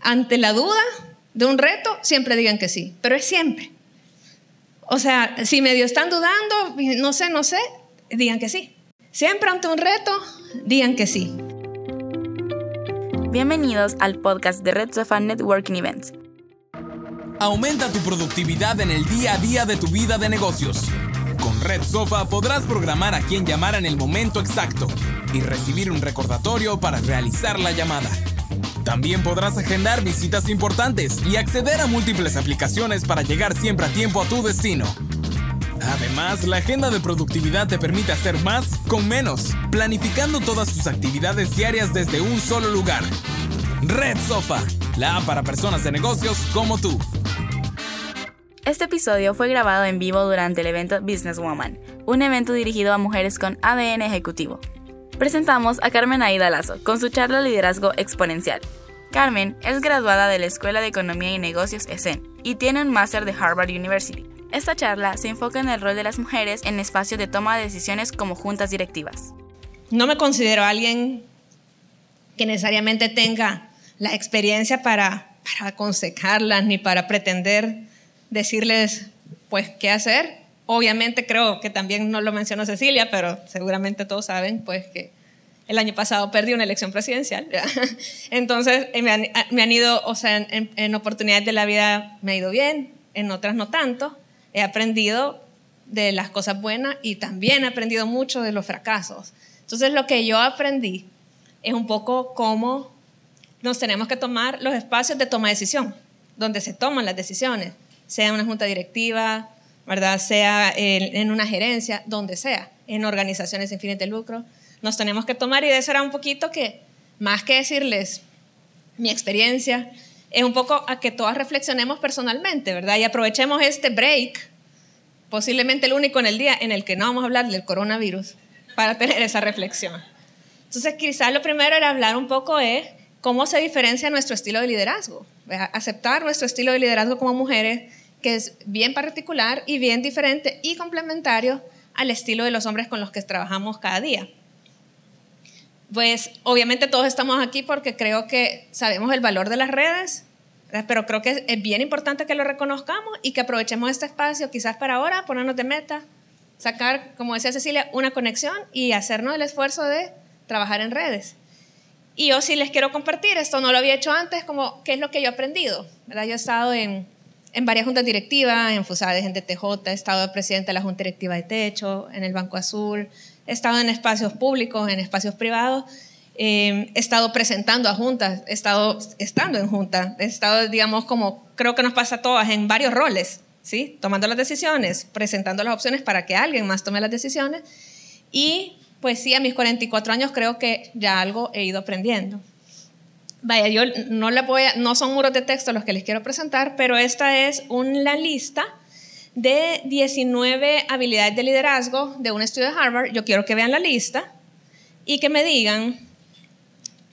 ante la duda de un reto, siempre digan que sí, pero es siempre. O sea, si medio están dudando, no sé, no sé, digan que sí. Siempre ante un reto, digan que sí. Bienvenidos al podcast de Red Sofa Networking Events. Aumenta tu productividad en el día a día de tu vida de negocios. Con Red Sofa podrás programar a quien llamar en el momento exacto y recibir un recordatorio para realizar la llamada. También podrás agendar visitas importantes y acceder a múltiples aplicaciones para llegar siempre a tiempo a tu destino. Además, la agenda de productividad te permite hacer más con menos, planificando todas tus actividades diarias desde un solo lugar. Red Sofa, la app para personas de negocios como tú. Este episodio fue grabado en vivo durante el evento Business Woman, un evento dirigido a mujeres con ADN ejecutivo. Presentamos a Carmen Aida Lazo con su charla Liderazgo Exponencial. Carmen es graduada de la Escuela de Economía y Negocios ESEN y tiene un máster de Harvard University. Esta charla se enfoca en el rol de las mujeres en espacios de toma de decisiones como juntas directivas. No me considero alguien que necesariamente tenga la experiencia para, para aconsejarlas ni para pretender decirles pues qué hacer. Obviamente creo que también no lo mencionó Cecilia, pero seguramente todos saben pues que el año pasado perdí una elección presidencial. Entonces me han, ido, o sea, en, en oportunidades de la vida me ha ido bien, en otras no tanto he aprendido de las cosas buenas y también he aprendido mucho de los fracasos. Entonces lo que yo aprendí es un poco cómo nos tenemos que tomar los espacios de toma de decisión, donde se toman las decisiones, sea en una junta directiva, ¿verdad? sea en, una gerencia, donde sea, en organizaciones sin fines de lucro. Nos tenemos que tomar y de eso era un poquito que, más que decirles mi experiencia, es un poco a que todas reflexionemos personalmente, ¿verdad? Y aprovechemos este break, posiblemente el único en el día en el que no vamos a hablar del coronavirus, para tener esa reflexión. Entonces, quizás lo primero era hablar un poco de cómo se diferencia nuestro estilo de liderazgo, aceptar nuestro estilo de liderazgo como mujeres, que es bien particular y bien diferente y complementario al estilo de los hombres con los que trabajamos cada día. Pues obviamente todos estamos aquí porque creo que sabemos el valor de las redes, pero creo que es bien importante que lo reconozcamos y que aprovechemos este espacio quizás para ahora, ponernos de meta, sacar, como decía Cecilia, una conexión y hacernos el esfuerzo de trabajar en redes. Y yo sí les quiero compartir, esto no lo había hecho antes, como qué es lo que yo he aprendido. ¿verdad? Yo he estado en, en varias juntas directivas, en FUSADES, en DTJ, he estado de presidente de la Junta Directiva de Techo, en el Banco Azul, he estado en espacios públicos, en espacios privados, eh, he estado presentando a juntas, he estado estando en juntas, he estado, digamos, como creo que nos pasa a todas, en varios roles, ¿sí? Tomando las decisiones, presentando las opciones para que alguien más tome las decisiones. Y pues sí, a mis 44 años creo que ya algo he ido aprendiendo. Vaya, yo no le voy a, no son muros de texto los que les quiero presentar, pero esta es una lista de 19 habilidades de liderazgo de un estudio de Harvard. Yo quiero que vean la lista y que me digan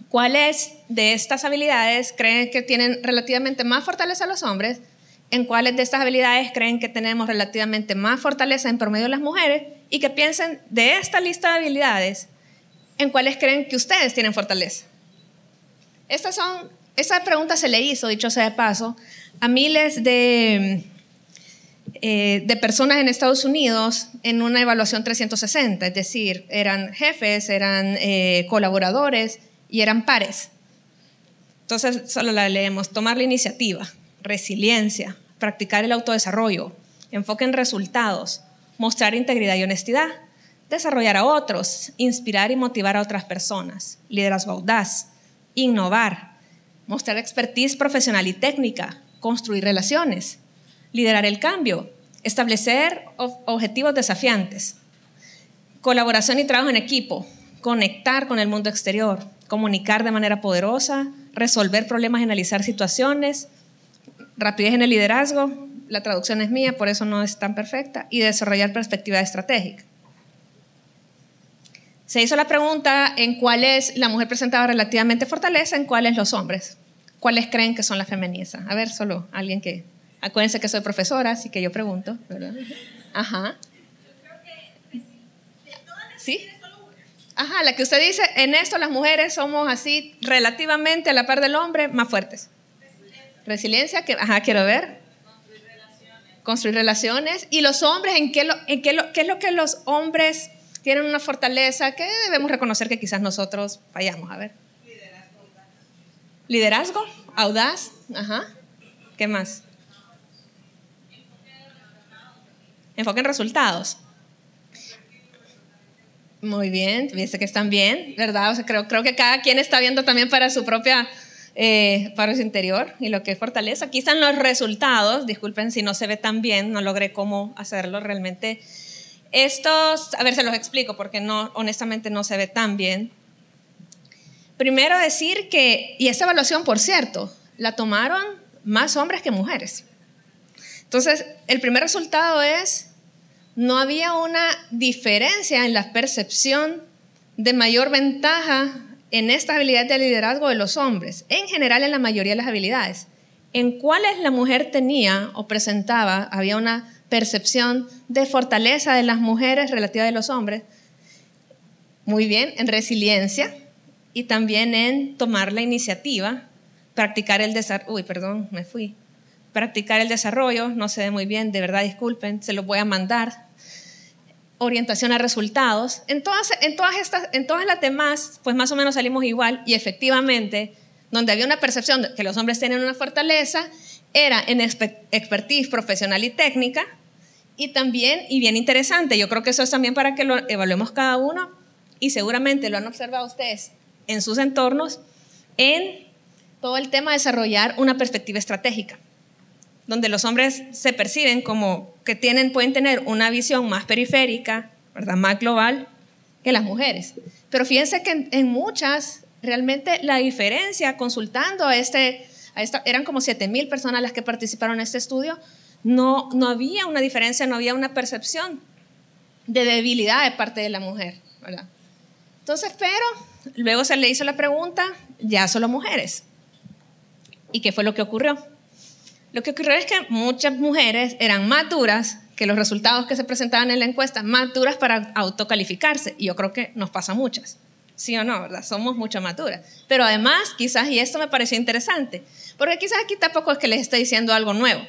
cuáles de estas habilidades creen que tienen relativamente más fortaleza los hombres, en cuáles de estas habilidades creen que tenemos relativamente más fortaleza en promedio las mujeres y que piensen de esta lista de habilidades en cuáles creen que ustedes tienen fortaleza. Estas son, esa pregunta se le hizo, dicho sea de paso, a miles de eh, de personas en Estados Unidos en una evaluación 360, es decir, eran jefes, eran eh, colaboradores y eran pares. Entonces, solo la leemos, tomar la iniciativa, resiliencia, practicar el autodesarrollo, enfoque en resultados, mostrar integridad y honestidad, desarrollar a otros, inspirar y motivar a otras personas, liderazgo audaz, innovar, mostrar expertise profesional y técnica, construir relaciones, liderar el cambio, establecer objetivos desafiantes, colaboración y trabajo en equipo, conectar con el mundo exterior, comunicar de manera poderosa, resolver problemas analizar situaciones, rapidez en el liderazgo, la traducción es mía, por eso no es tan perfecta, y desarrollar perspectiva estratégica. Se hizo la pregunta en cuáles la mujer presentaba relativamente fortaleza, en cuáles los hombres. ¿Cuáles creen que son las feministas? A ver, solo alguien que Acuérdense que soy profesora, así que yo pregunto, ¿verdad? Ajá. ¿Sí? Ajá, la que usted dice, en esto las mujeres somos así relativamente a la par del hombre más fuertes. Resiliencia, que, ajá, quiero ver. Construir relaciones. Y los hombres, ¿en qué, en qué, qué es lo que los hombres tienen una fortaleza que debemos reconocer que quizás nosotros fallamos? A ver. Liderazgo. Liderazgo, audaz, ajá. ¿Qué más? Enfoque en resultados. Muy bien, dice que están bien, ¿verdad? O sea, creo, creo que cada quien está viendo también para su propia, eh, para su interior y lo que es fortaleza. Aquí están los resultados, disculpen si no se ve tan bien, no logré cómo hacerlo realmente. Estos, a ver, se los explico porque no, honestamente no se ve tan bien. Primero decir que, y esta evaluación, por cierto, la tomaron más hombres que mujeres. Entonces, el primer resultado es no había una diferencia en la percepción de mayor ventaja en esta habilidad de liderazgo de los hombres, en general en la mayoría de las habilidades. En cuáles la mujer tenía o presentaba, había una percepción de fortaleza de las mujeres relativa de los hombres. Muy bien, en resiliencia y también en tomar la iniciativa, practicar el desarrollo. Uy, perdón, me fui. Practicar el desarrollo, no se ve muy bien, de verdad disculpen, se lo voy a mandar orientación a resultados. En todas, en todas, estas, en todas las demás, pues más o menos salimos igual y efectivamente, donde había una percepción de que los hombres tienen una fortaleza, era en expertise profesional y técnica, y también, y bien interesante, yo creo que eso es también para que lo evaluemos cada uno, y seguramente lo han observado ustedes en sus entornos, en todo el tema de desarrollar una perspectiva estratégica donde los hombres se perciben como que tienen, pueden tener una visión más periférica, ¿verdad? más global que las mujeres. Pero fíjense que en, muchas, realmente la diferencia, consultando a este, a esta, eran como 7 mil personas las que participaron en este estudio, no, no había una diferencia, no había una percepción de debilidad de parte de la mujer. ¿verdad? Entonces, pero luego se le hizo la pregunta, ya solo mujeres. ¿Y qué fue lo que ocurrió? Lo que ocurrió es que muchas mujeres eran más duras que los resultados que se presentaban en la encuesta, más duras para autocalificarse. Y yo creo que nos pasa a muchas. ¿Sí o no? ¿Verdad? Somos mucho más duras. Pero además, quizás, y esto me pareció interesante, porque quizás aquí tampoco es que les esté diciendo algo nuevo.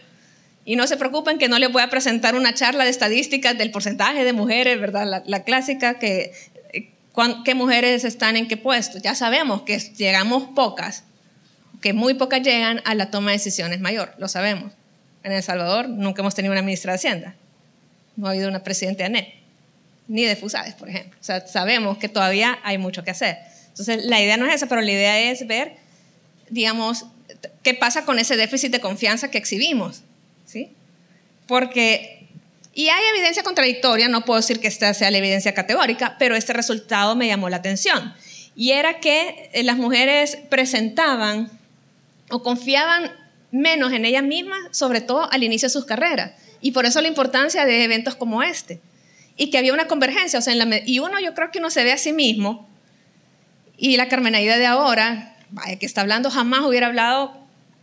Y no se preocupen que no les voy a presentar una charla de estadísticas del porcentaje de mujeres, ¿verdad? La, la clásica que eh, qué mujeres están en qué puesto. Ya sabemos que llegamos pocas, que muy pocas llegan a la toma de decisiones mayor, lo sabemos. En El Salvador nunca hemos tenido una ministra de Hacienda, no ha habido una presidenta de ANET, ni de FUSADES, por ejemplo. O sea, sabemos que todavía hay mucho que hacer. Entonces, la idea no es esa, pero la idea es ver, digamos, qué pasa con ese déficit de confianza que exhibimos, ¿sí? Porque, y hay evidencia contradictoria, no puedo decir que esta sea la evidencia categórica, pero este resultado me llamó la atención. Y era que las mujeres presentaban o confiaban menos en ellas mismas, sobre todo al inicio de sus carreras. Y por eso la importancia de eventos como este. Y que había una convergencia. O sea, y uno, yo creo que uno se ve a sí mismo. Y la Carmenaida de ahora, vaya que está hablando, jamás hubiera hablado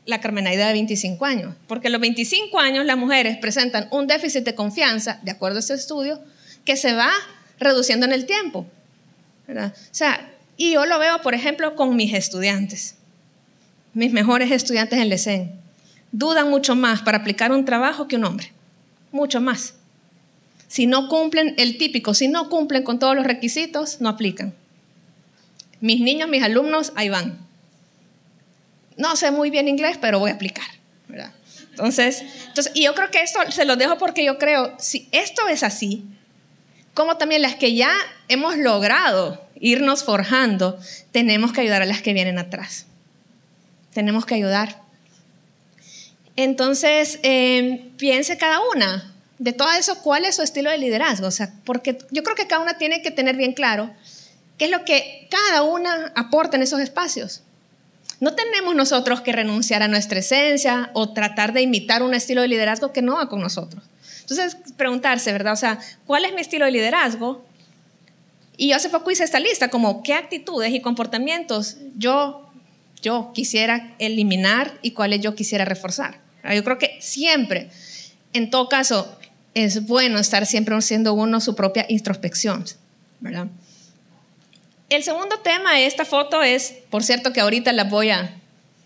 la Carmenaida de 25 años. Porque a los 25 años las mujeres presentan un déficit de confianza, de acuerdo a este estudio, que se va reduciendo en el tiempo. O sea, y yo lo veo, por ejemplo, con mis estudiantes mis mejores estudiantes en LECEN, dudan mucho más para aplicar un trabajo que un hombre, mucho más. Si no cumplen el típico, si no cumplen con todos los requisitos, no aplican. Mis niños, mis alumnos, ahí van. No sé muy bien inglés, pero voy a aplicar. Entonces, entonces, y yo creo que esto se lo dejo porque yo creo, si esto es así, como también las que ya hemos logrado irnos forjando, tenemos que ayudar a las que vienen atrás tenemos que ayudar. Entonces, eh, piense cada una de todo eso, cuál es su estilo de liderazgo. O sea, porque yo creo que cada una tiene que tener bien claro qué es lo que cada una aporta en esos espacios. No tenemos nosotros que renunciar a nuestra esencia o tratar de imitar un estilo de liderazgo que no va con nosotros. Entonces, preguntarse, ¿verdad? O sea, ¿cuál es mi estilo de liderazgo? Y yo hace poco hice esta lista, como qué actitudes y comportamientos yo yo quisiera eliminar y cuáles yo quisiera reforzar. Yo creo que siempre, en todo caso, es bueno estar siempre haciendo uno su propia introspección, ¿verdad? El segundo tema de esta foto es, por cierto que ahorita la voy a,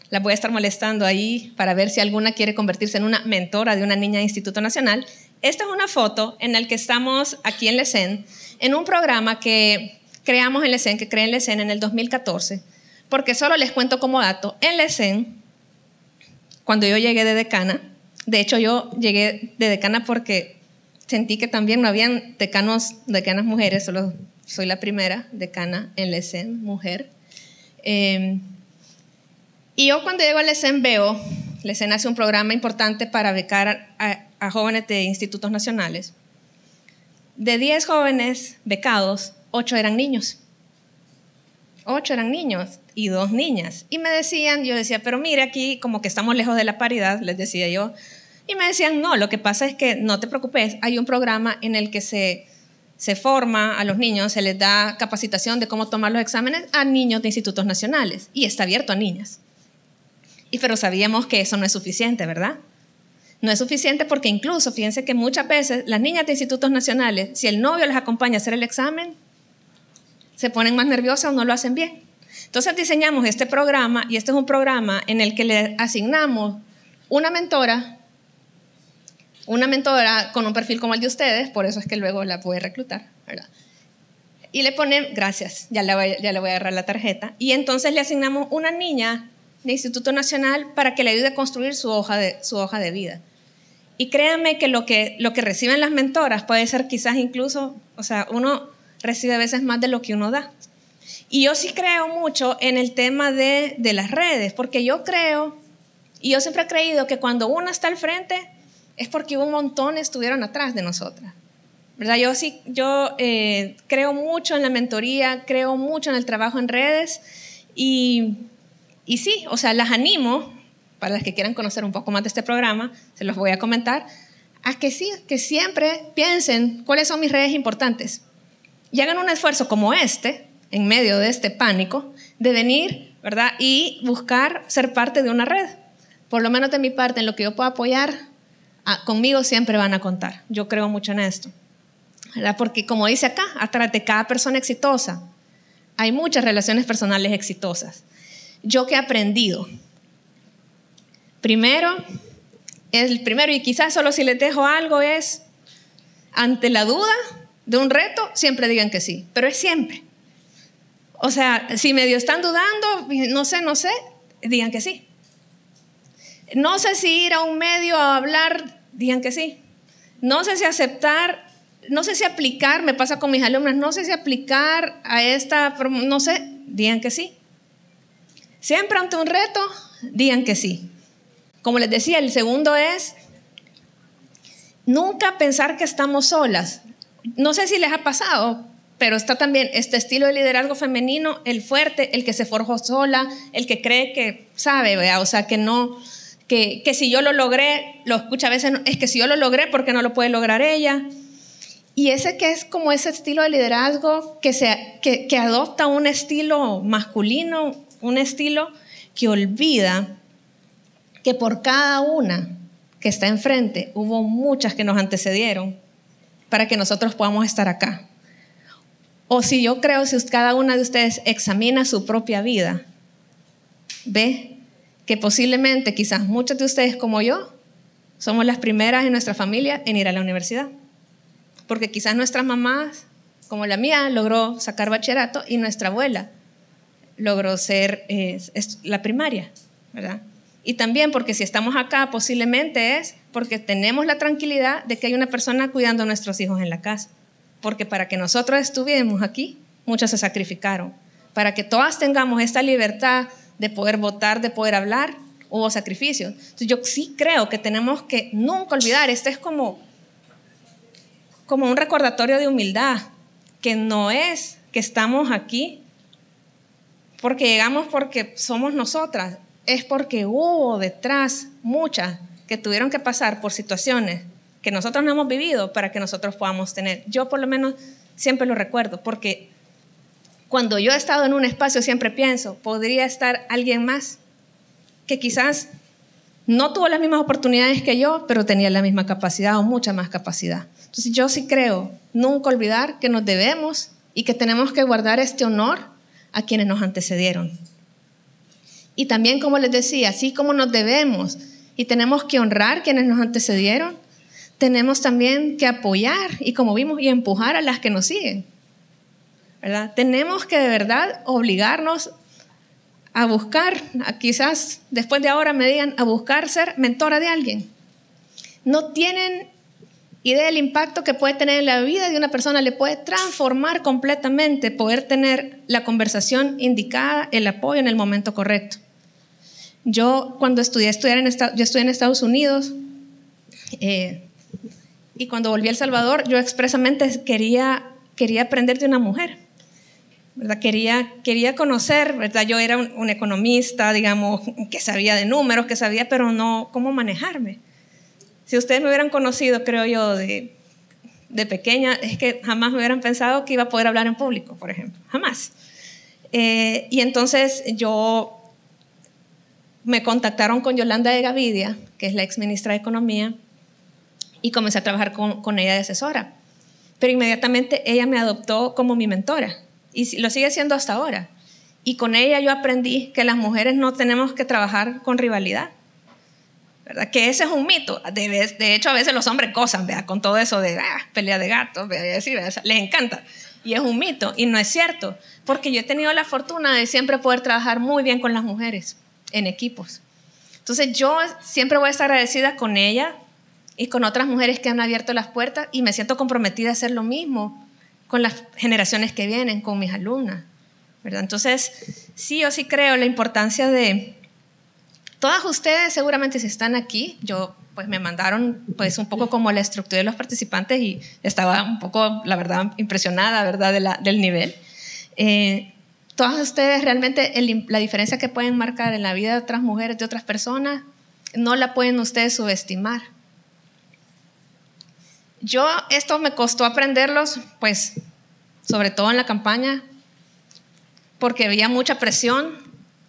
las voy a estar molestando ahí para ver si alguna quiere convertirse en una mentora de una niña de Instituto Nacional. Esta es una foto en la que estamos aquí en LECEN, en un programa que creamos en LECEN, que creé en LECEN en el 2014, porque solo les cuento como dato, en LECEN, cuando yo llegué de decana, de hecho yo llegué de decana porque sentí que también no habían decanos, decanas mujeres, solo soy la primera decana en LECEN, mujer. Eh, y yo cuando llego al ESEN veo, ESEN hace un programa importante para becar a, jóvenes de institutos nacionales. De 10 jóvenes becados, 8 eran niños. 8 eran niños y 2 niñas. Y me decían, yo decía, pero mire aquí como que estamos lejos de la paridad, les decía yo. Y me decían, no, lo que pasa es que no te preocupes, hay un programa en el que se, se forma a los niños, se les da capacitación de cómo tomar los exámenes a niños de institutos nacionales y está abierto a niñas. Y pero sabíamos que eso no es suficiente, ¿verdad? No es suficiente porque incluso, fíjense que muchas veces las niñas de institutos nacionales, si el novio les acompaña a hacer el examen, se ponen más nerviosas o no lo hacen bien. Entonces diseñamos este programa y este es un programa en el que le asignamos una mentora, una mentora con un perfil como el de ustedes, por eso es que luego la puede reclutar, ¿verdad? Y le ponen, gracias, ya le, voy, a agarrar la tarjeta, y entonces le asignamos una niña de Instituto Nacional para que le ayude a construir su hoja de, su hoja de vida. Y créanme que lo, que lo que reciben las mentoras puede ser quizás incluso, o sea, uno recibe a veces más de lo que uno da. Y yo sí creo mucho en el tema de, de las redes, porque yo creo, y yo siempre he creído que cuando uno está al frente es porque un montón estuvieron atrás de nosotras. ¿verdad? Yo sí, yo eh, creo mucho en la mentoría, creo mucho en el trabajo en redes y y sí, o sea, las animo, para las que quieran conocer un poco más de este programa, se los voy a comentar, a que sí, que siempre piensen cuáles son mis redes importantes y hagan un esfuerzo como este, en medio de este pánico, de venir, ¿verdad? Y buscar ser parte de una red. Por lo menos de mi parte, en lo que yo pueda apoyar, ah, conmigo siempre van a contar. Yo creo mucho en esto. ¿verdad? Porque como dice acá, atrás de cada persona exitosa, hay muchas relaciones personales exitosas. ¿Yo qué he aprendido? Primero, el primero, y quizás solo si les dejo algo, es ante la duda de un reto, siempre digan que sí, pero es siempre. O sea, si medio están dudando, no sé, no sé, digan que sí. No sé si ir a un medio a hablar, digan que sí. No sé si aceptar, no sé si aplicar, me pasa con mis alumnas, no sé si aplicar a esta, no sé, digan que sí. Siempre ante un reto, digan que sí. Como les decía, el segundo es nunca pensar que estamos solas. No sé si les ha pasado, pero está también este estilo de liderazgo femenino, el fuerte, el que se forjó sola, el que cree que sabe, o sea, que no, que, que, si yo lo logré, lo escucha a veces, es que si yo lo logré, ¿por qué no lo puede lograr ella? Y ese que es como ese estilo de liderazgo que, se, que, que adopta un estilo masculino, un estilo que olvida que por cada una que está enfrente hubo muchas que nos antecedieron para que nosotros podamos estar acá. O si yo creo, si cada una de ustedes examina su propia vida, ve que posiblemente, quizás muchos de ustedes como yo, somos las primeras en nuestra familia en ir a la universidad. Porque quizás nuestras mamás, como la mía, logró sacar bachillerato y nuestra abuela logró ser la primaria, ¿verdad? Y también porque si estamos acá posiblemente es porque tenemos la tranquilidad de que hay una persona cuidando a nuestros hijos en la casa. Porque para que nosotros estuviéramos aquí, muchos se sacrificaron. Para que todas tengamos esta libertad de poder votar, de poder hablar, hubo sacrificios. Entonces yo sí creo que tenemos que nunca olvidar, este es como, como un recordatorio de humildad, que no es que estamos aquí porque llegamos porque somos nosotras, es porque hubo detrás muchas que tuvieron que pasar por situaciones que nosotros no hemos vivido para que nosotros podamos tener. Yo por lo menos siempre lo recuerdo, porque cuando yo he estado en un espacio siempre pienso, podría estar alguien más que quizás no tuvo las mismas oportunidades que yo, pero tenía la misma capacidad o mucha más capacidad. Entonces yo sí creo, nunca olvidar que nos debemos y que tenemos que guardar este honor a quienes nos antecedieron. Y también, como les decía, así como nos debemos y tenemos que honrar quienes nos antecedieron, tenemos también que apoyar y como vimos, y empujar a las que nos siguen. ¿verdad? Tenemos que de verdad obligarnos a buscar, quizás después de ahora me digan, a buscar ser mentora de alguien. No tienen idea del impacto que puede tener en la vida de una persona, le puede transformar completamente, poder tener la conversación indicada, el apoyo en el momento correcto. Yo cuando estudié, en estudié en Estados Unidos eh, y cuando volví a El Salvador, yo expresamente quería, quería aprender de una mujer. ¿verdad? Quería, quería conocer, ¿verdad? Yo era un, economista, digamos, que sabía de números, que sabía, pero no cómo manejarme. Si ustedes me hubieran conocido, creo yo, de, de pequeña, es que jamás me hubieran pensado que iba a poder hablar en público, por ejemplo. Jamás. Eh, y entonces yo me contactaron con Yolanda de Gavidia, que es la ex ministra de Economía, y comencé a trabajar con, ella de asesora. Pero inmediatamente ella me adoptó como mi mentora y lo sigue siendo hasta ahora. Y con ella yo aprendí que las mujeres no tenemos que trabajar con rivalidad. ¿verdad? Que ese es un mito. De, de hecho, a veces los hombres gozan ¿verdad? con todo eso de ah, pelea de gatos, les encanta. Y es un mito, y no es cierto, porque yo he tenido la fortuna de siempre poder trabajar muy bien con las mujeres en equipos. Entonces yo siempre voy a estar agradecida con ella y con otras mujeres que han abierto las puertas y me siento comprometida a hacer lo mismo con las generaciones que vienen, con mis alumnas. ¿verdad? Entonces, sí, yo sí creo la importancia de... Todas ustedes seguramente si están aquí, yo pues me mandaron pues un poco como la estructura de los participantes y estaba un poco, la verdad, impresionada, ¿verdad?, de la, del nivel. Eh, todas ustedes realmente la diferencia que pueden marcar en la vida de otras mujeres, de otras personas, no la pueden ustedes subestimar. Yo esto me costó aprenderlos, pues, sobre todo en la campaña, porque había mucha presión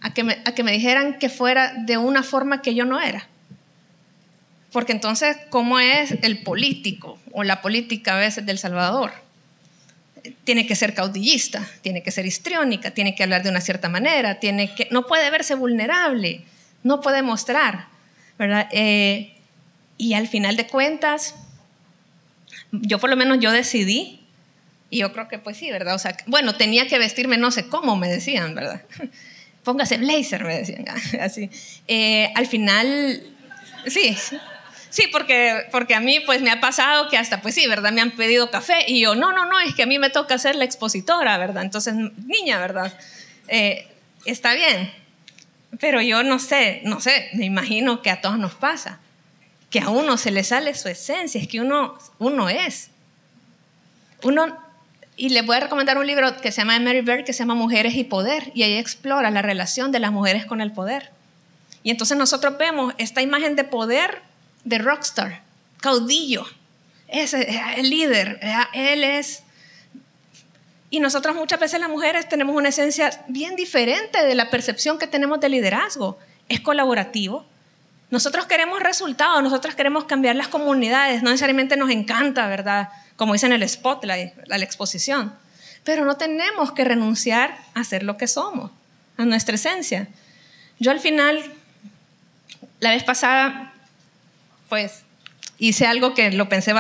a que me, a que me dijeran que fuera de una forma que yo no era. Porque entonces, ¿cómo es el político o la política a veces del Salvador? Tiene que ser caudillista, tiene que ser histriónica, tiene que hablar de una cierta manera, tiene que, no puede verse vulnerable, no puede mostrar, ¿verdad? Eh, y al final de cuentas, yo por lo menos yo decidí, y yo creo que pues sí, ¿verdad? O sea, bueno, tenía que vestirme no sé cómo, me decían, ¿verdad? Póngase blazer, me decían, así. Eh, al final, sí, Sí, porque, porque a mí pues me ha pasado que hasta pues sí, ¿verdad? Me han pedido café y yo, no, no, no, es que a mí me toca ser la expositora, ¿verdad? Entonces, niña, ¿verdad? Eh, está bien, pero yo no sé, no sé, me imagino que a todos nos pasa, que a uno se le sale su esencia, es que uno, uno es. Uno, y le voy a recomendar un libro que se llama Mary Bird, que se llama Mujeres y Poder, y ahí explora la relación de las mujeres con el poder. Y entonces nosotros vemos esta imagen de poder de rockstar, caudillo, es el líder, él es... Y nosotros muchas veces las mujeres tenemos una esencia bien diferente de la percepción que tenemos de liderazgo. Es colaborativo. Nosotros queremos resultados, nosotros queremos cambiar las comunidades, no necesariamente nos encanta, ¿verdad? Como dicen el spotlight, la exposición. Pero no tenemos que renunciar a ser lo que somos, a nuestra esencia. Yo al final, la vez pasada, pues hice algo que lo pensé,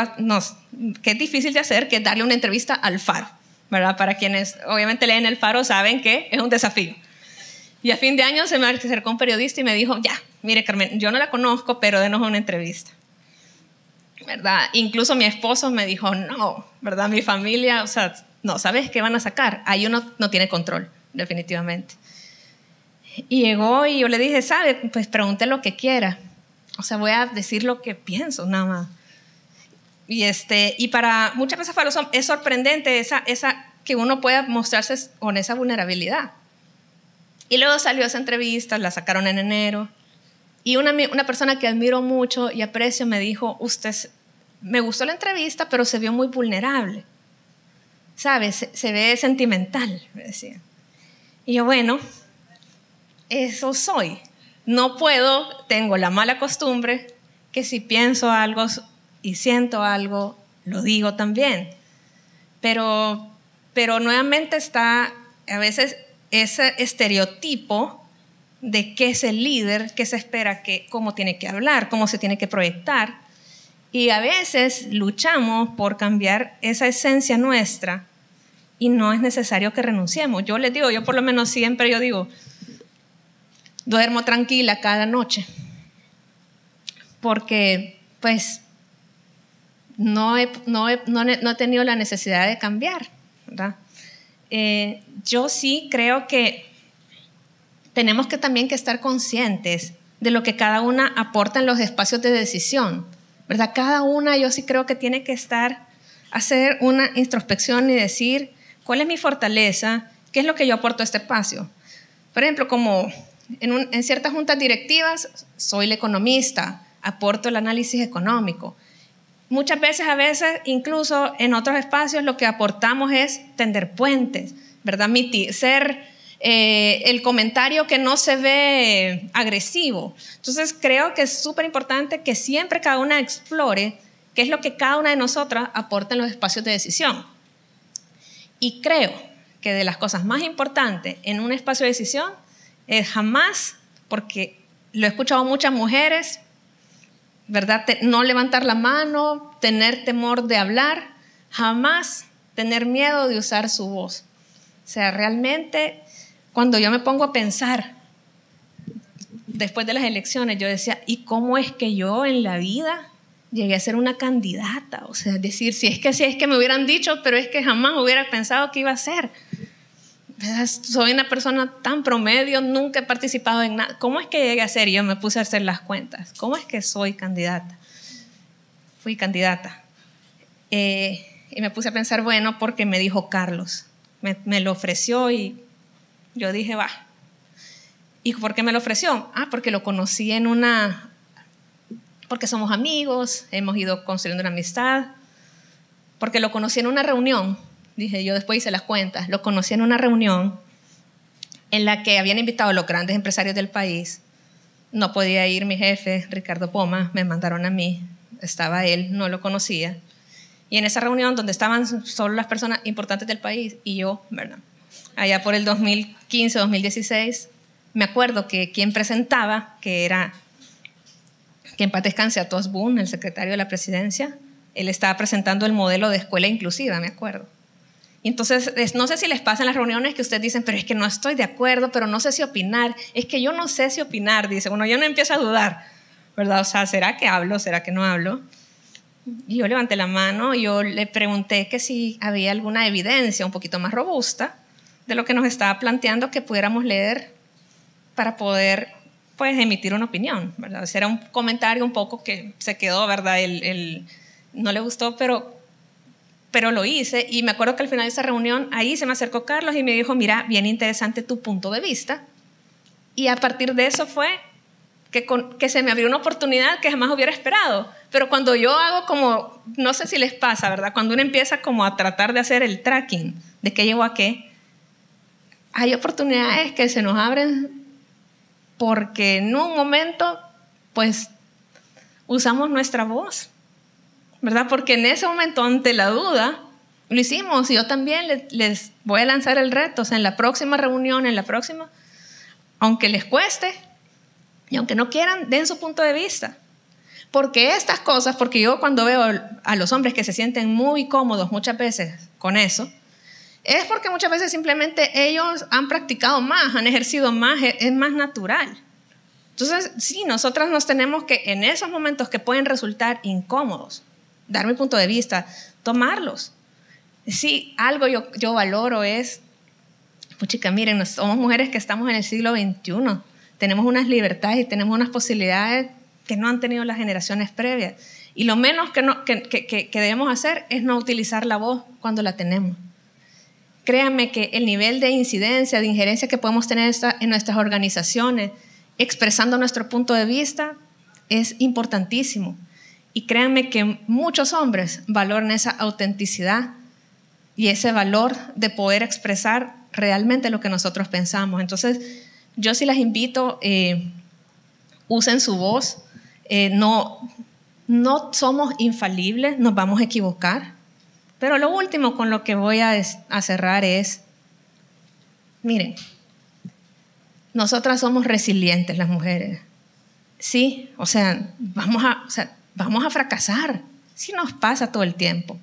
que es difícil de hacer, que es darle una entrevista al faro, ¿verdad? Para quienes obviamente leen el faro saben que es un desafío. Y a fin de año se me acercó un periodista y me dijo, ya, mire Carmen, yo no la conozco, pero denos una entrevista. ¿Verdad? Incluso mi esposo me dijo, no, ¿verdad? Mi familia, o sea, no, ¿sabes qué van a sacar? Ahí uno no tiene control, definitivamente. Y llegó y yo le dije, ¿sabe? Pues pregunte lo que quiera. O sea, voy a decir lo que pienso nada más. Y, este, y para muchas veces para es sorprendente esa, esa, que uno pueda mostrarse con esa vulnerabilidad. Y luego salió esa entrevista, la sacaron en enero. Y una, una persona que admiro mucho y aprecio me dijo, usted, me gustó la entrevista, pero se vio muy vulnerable. ¿Sabes? Se, se ve sentimental, me decía. Y yo, bueno, eso soy. No puedo, tengo la mala costumbre que si pienso algo y siento algo, lo digo también. Pero, pero nuevamente está a veces ese estereotipo de qué es el líder, qué se espera, que, cómo tiene que hablar, cómo se tiene que proyectar. Y a veces luchamos por cambiar esa esencia nuestra y no es necesario que renunciemos. Yo les digo, yo por lo menos siempre yo digo, duermo tranquila cada noche, porque pues no he, no no he tenido la necesidad de cambiar, ¿verdad? Eh, yo sí creo que tenemos que también que estar conscientes de lo que cada una aporta en los espacios de decisión, ¿verdad? Cada una yo sí creo que tiene que estar, hacer una introspección y decir, ¿cuál es mi fortaleza? ¿Qué es lo que yo aporto a este espacio? Por ejemplo, como en, en ciertas juntas directivas, soy el economista, aporto el análisis económico. Muchas veces, a veces, incluso en otros espacios, lo que aportamos es tender puentes, ¿verdad? Ser eh, el comentario que no se ve agresivo. Entonces, creo que es súper importante que siempre cada una explore qué es lo que cada una de nosotras aporta en los espacios de decisión. Y creo que de las cosas más importantes en un espacio de decisión es jamás, porque lo he escuchado muchas mujeres, ¿verdad? No levantar la mano, tener temor de hablar, jamás tener miedo de usar su voz. O sea, realmente cuando yo me pongo a pensar, después de las elecciones, yo decía, ¿y cómo es que yo en la vida llegué a ser una candidata? O sea, decir, si es que si es que me hubieran dicho, pero es que jamás hubiera pensado que iba a ser soy una persona tan promedio, nunca he participado en nada. ¿Cómo es que llegué a ser? Y yo me puse a hacer las cuentas. ¿Cómo es que soy candidata? Fui candidata. Eh, y me puse a pensar, bueno, porque me dijo Carlos. Me, me, lo ofreció y yo dije, va. ¿Y por qué me lo ofreció? Ah, porque lo conocí en una... Porque somos amigos, hemos ido construyendo una amistad. Porque lo conocí en una reunión dije yo después hice las cuentas, lo conocí en una reunión en la que habían invitado a los grandes empresarios del país. No podía ir mi jefe, Ricardo Poma, me mandaron a mí, estaba él, no lo conocía. Y en esa reunión donde estaban solo las personas importantes del país y yo, ¿verdad? Allá por el 2015, 2016, me acuerdo que quien presentaba, que era, que en paz descanse a Tos Boone, el secretario de la presidencia, él estaba presentando el modelo de escuela inclusiva, me acuerdo. Entonces, no sé si les pasa en las reuniones que ustedes dicen, pero es que no estoy de acuerdo, pero no sé si opinar. Es que yo no sé si opinar, dice. Bueno, yo no empiezo a dudar, ¿verdad? O sea, ¿será que hablo? ¿Será que no hablo? Y yo levanté la mano y yo le pregunté que si había alguna evidencia un poquito más robusta de lo que nos estaba planteando que pudiéramos leer para poder pues emitir una opinión, ¿verdad? O era un comentario un poco que se quedó, ¿verdad? El, no le gustó, pero pero lo hice y me acuerdo que al final de esa reunión ahí se me acercó Carlos y me dijo, mira, bien interesante tu punto de vista. Y a partir de eso fue que, que se me abrió una oportunidad que jamás hubiera esperado. Pero cuando yo hago como, no sé si les pasa, ¿verdad? Cuando uno empieza como a tratar de hacer el tracking de qué llegó a qué, hay oportunidades que se nos abren porque en un momento, pues, usamos nuestra voz ¿verdad? Porque en ese momento, ante la duda, lo hicimos y yo también les, voy a lanzar el reto, o sea, en la próxima reunión, en la próxima, aunque les cueste y aunque no quieran, den su punto de vista. Porque estas cosas, porque yo cuando veo a los hombres que se sienten muy cómodos muchas veces con eso, es porque muchas veces simplemente ellos han practicado más, han ejercido más, es más natural. Entonces, sí, nosotras nos tenemos que, en esos momentos que pueden resultar incómodos, dar mi punto de vista, tomarlos. Sí, algo yo, valoro es, pues chica, miren, somos mujeres que estamos en el siglo XXI, tenemos unas libertades y tenemos unas posibilidades que no han tenido las generaciones previas. Y lo menos que, no, que, que, que debemos hacer es no utilizar la voz cuando la tenemos. Créanme que el nivel de incidencia, de injerencia que podemos tener en nuestras organizaciones, expresando nuestro punto de vista, es importantísimo. Y créanme que muchos hombres valoran esa autenticidad y ese valor de poder expresar realmente lo que nosotros pensamos. Entonces, yo sí las invito, eh, usen su voz. Eh, no, no somos infalibles, nos vamos a equivocar. Pero lo último con lo que voy a, a cerrar es, miren, nosotras somos resilientes las mujeres. Sí, o sea, vamos a, o vamos a fracasar. Sí nos pasa todo el tiempo.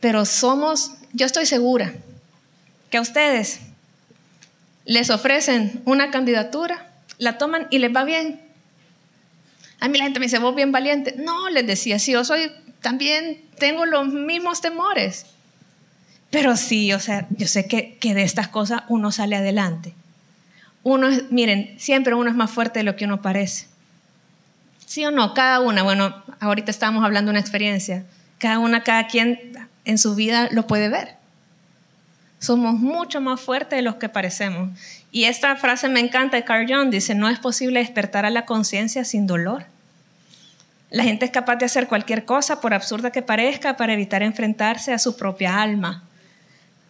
Pero somos, yo estoy segura que a ustedes les ofrecen una candidatura, la toman y les va bien. A mí la gente me dice, vos bien valiente. No, les decía, sí, yo soy, también tengo los mismos temores. Pero sí, o sea, yo sé que, que de estas cosas uno sale adelante. Uno es, miren, siempre uno es más fuerte de lo que uno parece. ¿Sí o no? Cada una, bueno, ahorita estábamos hablando de una experiencia. Cada una, cada quien en su vida lo puede ver. Somos mucho más fuertes de los que parecemos. Y esta frase me encanta de Carl Jung, dice, no es posible despertar a la conciencia sin dolor. La gente es capaz de hacer cualquier cosa, por absurda que parezca, para evitar enfrentarse a su propia alma.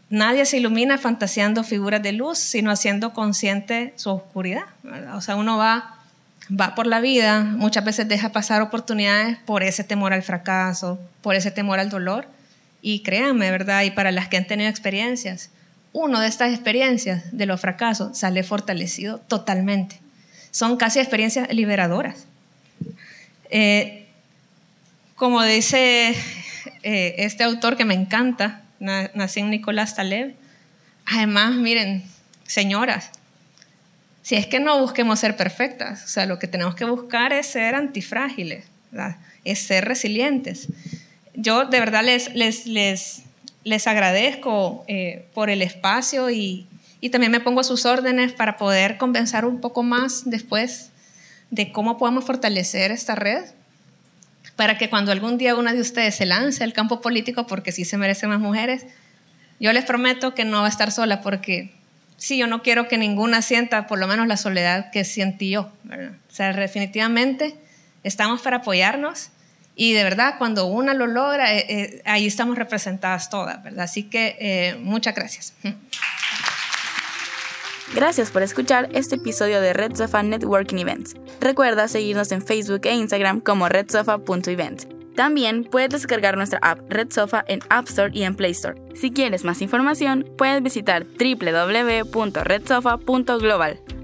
Nadie se ilumina fantaseando figuras de luz, sino haciendo consciente su oscuridad. O sea, uno va, va por la vida, muchas veces deja pasar oportunidades por ese temor al fracaso, por ese temor al dolor. Y créanme, ¿verdad? Y para las que han tenido experiencias, uno de estas experiencias de los fracasos sale fortalecido totalmente. Son casi experiencias liberadoras. Eh, como dice eh, este autor que me encanta, Nassim Nicolás Taleb, además, miren, señoras, si es que no busquemos ser perfectas, o sea, lo que tenemos que buscar es ser antifrágiles, es ser resilientes. Yo de verdad les, les, les les agradezco eh, por el espacio y, también me pongo a sus órdenes para poder convencer un poco más después de cómo podemos fortalecer esta red para que cuando algún día una de ustedes se lance al campo político, porque sí se merecen más mujeres, yo les prometo que no va a estar sola, porque sí, yo no quiero que ninguna sienta por lo menos la soledad que sientí yo. O sea, definitivamente estamos para apoyarnos y de verdad, cuando una lo logra, eh, eh, ahí estamos representadas todas, ¿verdad? Así que eh, muchas gracias. Gracias por escuchar este episodio de Red Sofa Networking Events. Recuerda seguirnos en Facebook e Instagram como redsofa.event. También puedes descargar nuestra app Red Sofa en App Store y en Play Store. Si quieres más información, puedes visitar www.redsofa.global.